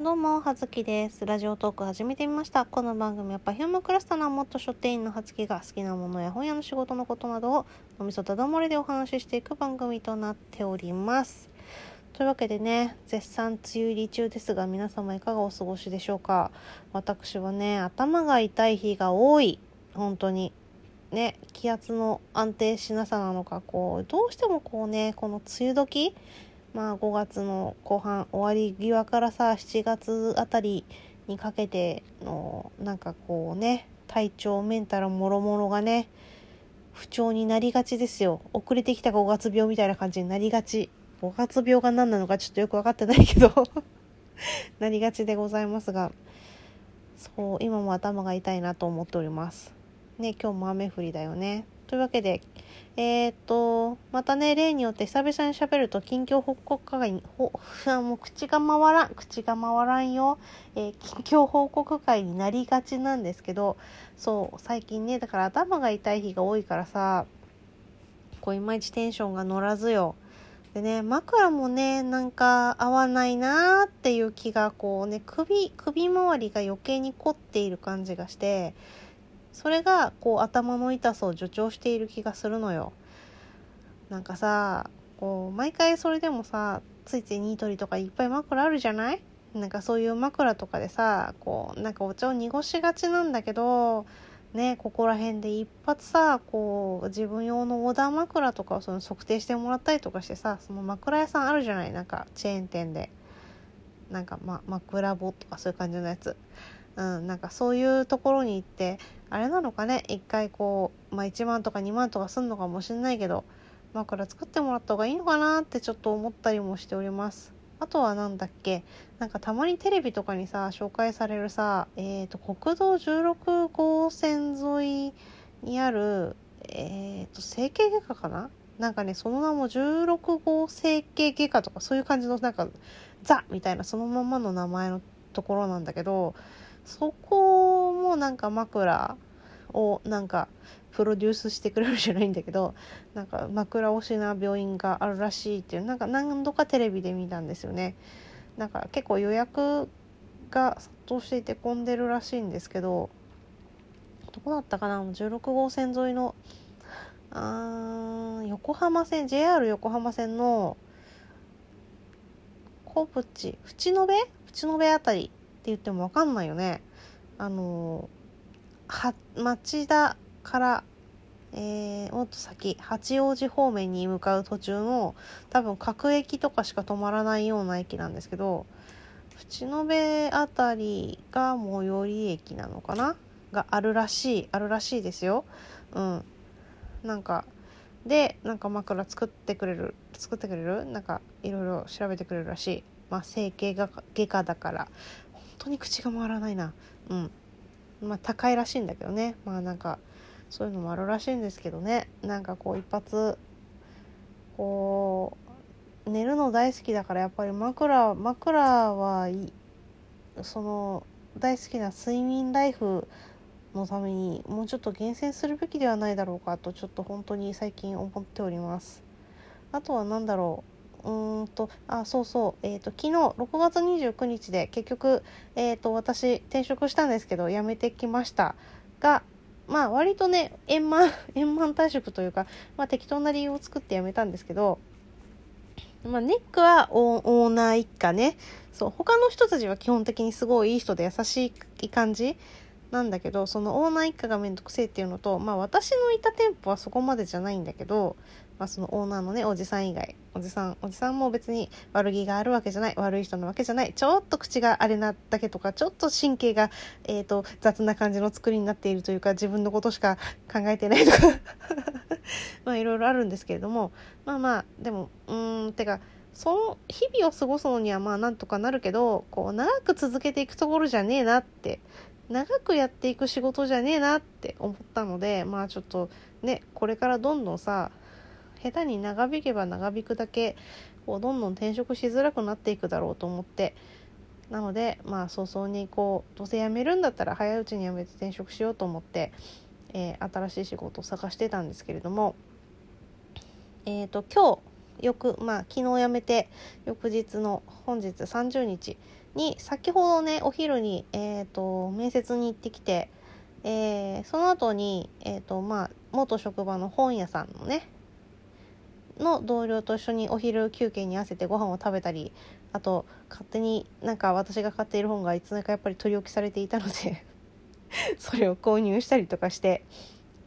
どうも、はずきです。ラジオトーク始めてみました。この番組は Perfume クラスターの元書店員のはずきが好きなものや本屋の仕事のことなどをおみそただ漏れでお話ししていく番組となっております。というわけでね、絶賛梅雨入り中ですが、皆様いかがお過ごしでしょうか？私はね、頭が痛い日が多い。本当に。ね、気圧の安定しなさなのか、こう、どうしてもこうね、この梅雨時、まあ5月の後半終わり際からさ7月あたりにかけてのなんかこうね体調メンタルもろもろがね不調になりがちですよ。遅れてきた5月病みたいな感じになりがち。5月病が何なのかちょっとよく分かってないけど なりがちでございますがそう今も頭が痛いなと思っております。ね今日も雨降りだよねというわけでえー、っと、またね、例によって久々に喋ると近況報告会に、ほ、もう口が回らん、口が回らんよ。えー、近況報告会になりがちなんですけど、そう、最近ね、だから頭が痛い日が多いからさ、こういまいちテンションが乗らずよ。でね、枕もね、なんか合わないなーっていう気が、こうね、首、首周りが余計に凝っている感じがして、それがこう頭の痛さを助長している気がするのよ。なんかさこう毎回それでもさついついニートリとかいっぱい枕あるじゃない？なんかそういう枕とかでさこうなんかお茶を濁しがちなんだけどねここら辺で一発さこう自分用のオーダー枕とかをその測定してもらったりとかしてさその枕屋さんあるじゃない？なんかチェーン店でなんか、ま、枕棒とかそういう感じのやつ。うん、なんかそういうところに行ってあれなのかね？一回こう、まあ、1万とか2万とかすんのかもしれないけど枕作ってもらった方がいいのかなってちょっと思ったりもしております。あとは何だっけ？なんかたまにテレビとかにさ紹介されるさえっ、ー、と国道16号線沿いにあるえっ、ー、と整形外科かな？なんかねその名も16号整形外科とかそういう感じのなんかザみたいなそのままの名前のところなんだけどそこもなんか枕をなんかプロデュースしてくれるじゃないんだけど なんか枕推しな病院があるらしいっていうなんか何度かテレビで見たんですよね。なんか結構予約が殺到していて混んでるらしいんですけどどこだったかな？16号線沿いのあ横浜線 JR 横浜線の小淵淵野辺？淵野辺あたりって言っても分かんないよね。あのは町田から、えー、もっと先八王子方面に向かう途中の多分各駅とかしか止まらないような駅なんですけど淵野辺あたりが最寄り駅なのかな？があるらしいあるらしいですよ。うん、なんかでなんか枕作ってくれる作ってくれる？なんかいろいろ調べてくれるらしい。まあ、整形外科だから本当に口が回らないな。うん。まあ高いらしいんだけどね。まあなんかそういうのもあるらしいんですけどね。なんかこう一発こう寝るの大好きだからやっぱり枕枕はいその大好きな睡眠ライフのためにもうちょっと厳選するべきではないだろうかとちょっと本当に最近思っております。あとは何だろう。うんとあそうそう、えーと、昨日6月29日で結局、えーと、私転職したんですけど辞めてきましたがまあ割とね円満 円満退職というか、まあ、適当な理由を作って辞めたんですけど、まあ、ネックはオーナー一家ね。そう他の人たちは基本的にすごいいい人で優しい感じなんだけどそのオーナー一家がめんどくせえっていうのと、まあ、私のいた店舗はそこまでじゃないんだけどまあ、そのオーナーのねおじさん以外おじさんおじさんも別に悪気があるわけじゃない悪い人なわけじゃないちょっと口があれなだけとかちょっと神経が、えーと、雑な感じの作りになっているというか自分のことしか考えてないとか。まあいろいろあるんですけれどもまあまあでもうーんてかその日々を過ごすのにはまあなんとかなるけどこう長く続けていくところじゃねえなって長くやっていく仕事じゃねえなって思ったのでまあちょっとねこれからどんどんさ下手に長引けば長引くだけこうどんどん転職しづらくなっていくだろうと思って。なのでまあ早々にこうどうせ辞めるんだったら早いうちに辞めて転職しようと思って、えー、新しい仕事を探してたんですけれども。えっ、ー、と今日よくまあ昨日辞めて翌日の本日30日に先ほどねお昼に、えーと、面接に行ってきて、えー、その後に、えーとまあ、元職場の本屋さんのねの同僚と一緒にお昼休憩に合わせてご飯を食べたりあと勝手になんか私が買っている本がいつの間にかやっぱり取り置きされていたので それを購入したりとかして、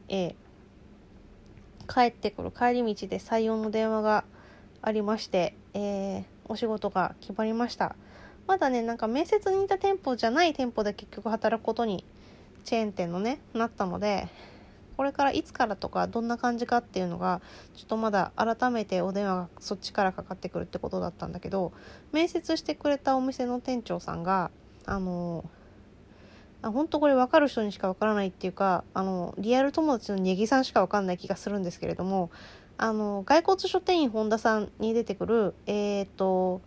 えー、帰ってくる帰り道で採用の電話がありまして、えー、お仕事が決まりました。まだねなんか面接にいた店舗じゃない店舗で結局働くことにチェーン店のねなったのでこれからいつからとかどんな感じかっていうのがちょっとまだ改めてお電話がそっちからかかってくるってことだったんだけど面接してくれたお店の店長さんがあのあ本当これ分かる人にしか分からないっていうかあのリアル友達のネギさんしか分かんない気がするんですけれどもあの骸骨書店員本田さんに出てくるえっ、と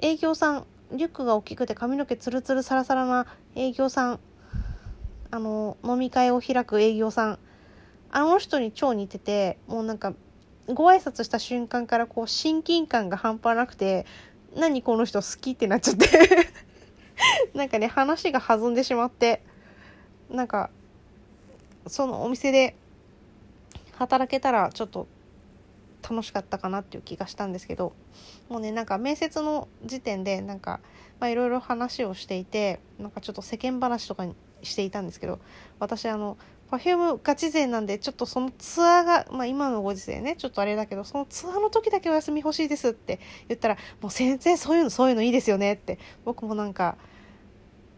営業さんリュックが大きくて髪の毛ツルツルサラサラな営業さんあの飲み会を開く営業さん。あの人に超似ててもうなんかご挨拶した瞬間からこう親近感が半端なくて何この人好きってなっちゃって。なんかね話が弾んでしまって。なんかそのお店で働けたらちょっと楽しかったかなっていう気がしたんですけどもうねなんか面接の時点でなんかいろいろ話をしていてなんかちょっと世間話とかにしていたんですけど私あの Perfume ガチ勢なんでちょっとそのツアーが、まあ、今のご時世ねちょっとあれだけどそのツアーの時だけお休み欲しいですって言ったらもう全然そういうのそういうのいいですよねって僕もなんか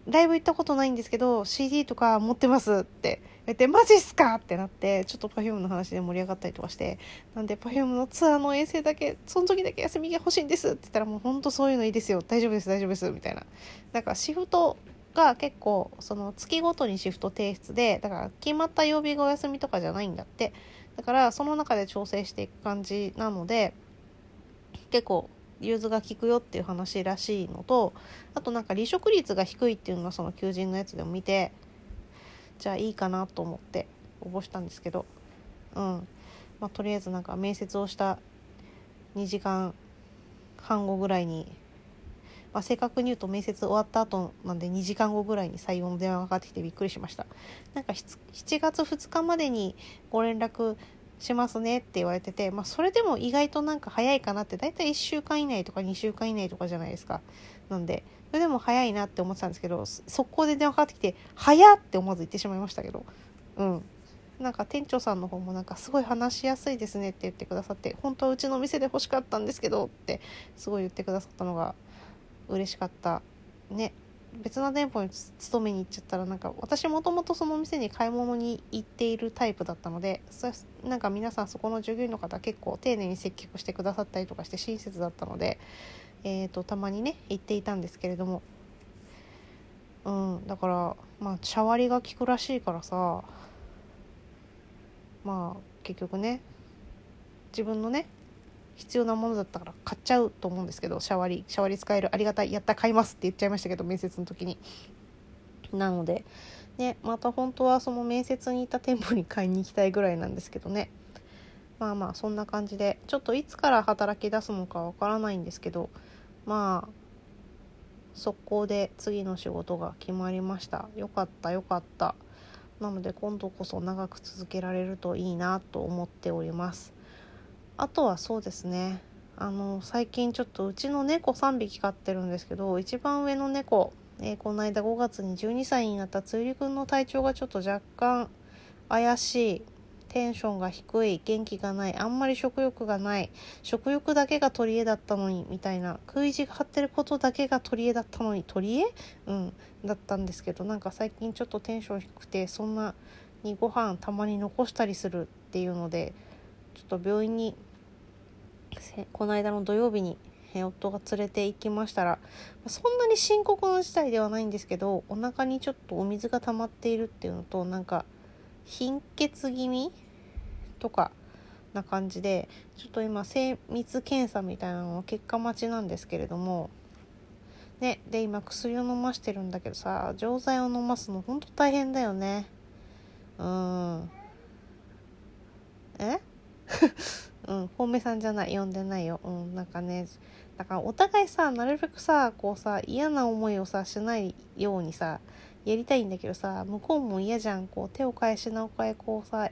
ライブ行ったことないんですけど CD とか持ってますって。言ってマジっすかってなってちょっと Perfume の話で盛り上がったりとかして。なんで Perfume のツアーの遠征だけその時だけ休みが欲しいんですって言ったらもうほんとそういうのいいですよ。大丈夫です大丈夫です。みたいな。なんかシフトが結構その月ごとにシフト提出でだから決まった曜日がお休みとかじゃないんだって。だからその中で調整していく感じなので結構融通が利くよっていう話らしいのとあとなんか離職率が低いっていうのはその求人のやつでも見てじゃあいいかなと思って応募したんですけどうん。まあとりあえずなんか面接をした2時間半後ぐらいにまあ、正確に言うと面接終わった後なんで2時間後ぐらいに採用の電話がかかってきてびっくりしました。なんか7月2日までにご連絡しますねって言われてて、まあ、それでも意外となんか早いかなって大体1週間以内とか2週間以内とかじゃないですか。なんでそれでも早いなって思ってたんですけど速攻で電話かかってきて「早っ!」って思わず言ってしまいましたけど。うん。なんか店長さんの方もなんかすごい話しやすいですねって言ってくださって本当はうちの店で欲しかったんですけどってすごい言ってくださったのが嬉しかったね。別の店舗に勤めに行っちゃったらなんか私もともとその店に買い物に行っているタイプだったのでそなんか皆さんそこの従業員の方結構丁寧に接客してくださったりとかして親切だったので、えーと、たまにね行っていたんですけれども。うんだからまあシャワリが効くらしいからさまあ結局ね自分のね必要なものだったから買っちゃうと思うんですけどシャワリシャワリ使えるありがたいやった買いますって言っちゃいましたけど面接の時に。なのでねまた本当はその面接に行った店舗に買いに行きたいぐらいなんですけどね。まあまあそんな感じでちょっといつから働き出すのかわからないんですけどまあ速攻で次の仕事が決まりました。よかったよかった。なので今度こそ長く続けられるといいなと思っております。あとはそうですね。あの最近ちょっとうちの猫3匹飼ってるんですけど一番上の猫、えー、この間5月に12歳になったつゆりくんの体調がちょっと若干怪しいテンションが低い元気がないあんまり食欲がない食欲だけが取り柄だったのにみたいな食い地が張ってることだけが取り柄だったのに取り柄？うんだったんですけどなんか最近ちょっとテンション低くてそんなにご飯たまに残したりするっていうのでちょっと病院にこの間の土曜日に夫が連れて行きましたらそんなに深刻な事態ではないんですけどお腹にちょっとお水が溜まっているっていうのとなんか貧血気味とかな感じでちょっと今精密検査みたいなの結果待ちなんですけれどもねで今薬を飲ましてるんだけどさ錠剤を飲ますのほんと大変だよね。うん。え？うん本命さんじゃない呼んでないよ。うんなんかねだからお互いさなるべくさこうさ嫌な思いをさしないようにさやりたいんだけどさ向こうも嫌じゃんこう手を返しなおかえこうさ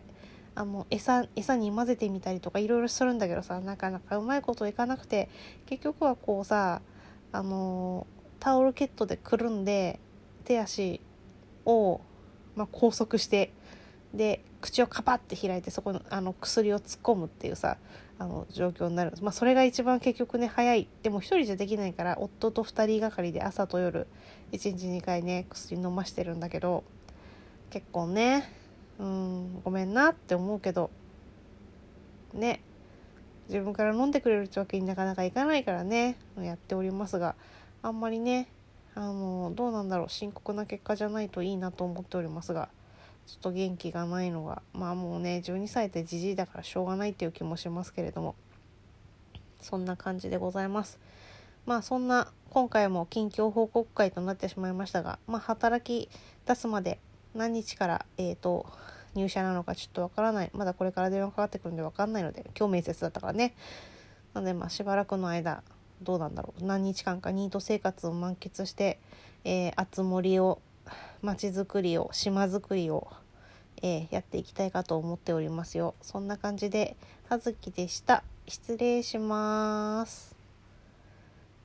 あの餌餌に混ぜてみたりとかいろいろするんだけどさなかなかうまいこといかなくて結局はこうさあのタオルケットでくるんで手足を、まあ、拘束してで口をカパッて開いてそこのあの薬を突っ込むっていうさあの状況になるまあそれが一番結局ね早い。でも1人じゃできないから夫と2人がかりで朝と夜1日2回ね薬飲ましてるんだけど結構ねうんごめんなって思うけどね自分から飲んでくれるってわけになかなかいかないからねやっておりますがあんまりねあのどうなんだろう深刻な結果じゃないといいなと思っておりますがちょっと元気がないのがまあもうね12歳ってじじいだからしょうがないっていう気もしますけれども。そんな感じでございます。まあそんな今回も近況報告会となってしまいましたがまあ働き出すまで何日からえっ、ー、と入社なのかちょっとわからない。まだこれから電話かかってくるんでわかんないので今日面接だったからね。なのでまあしばらくの間どうなんだろう。何日間かニート生活を満喫して、えー、あつ森を町づくりを島づくりを、えー、やっていきたいかと思っておりますよ。そんな感じで葉月でした。失礼します。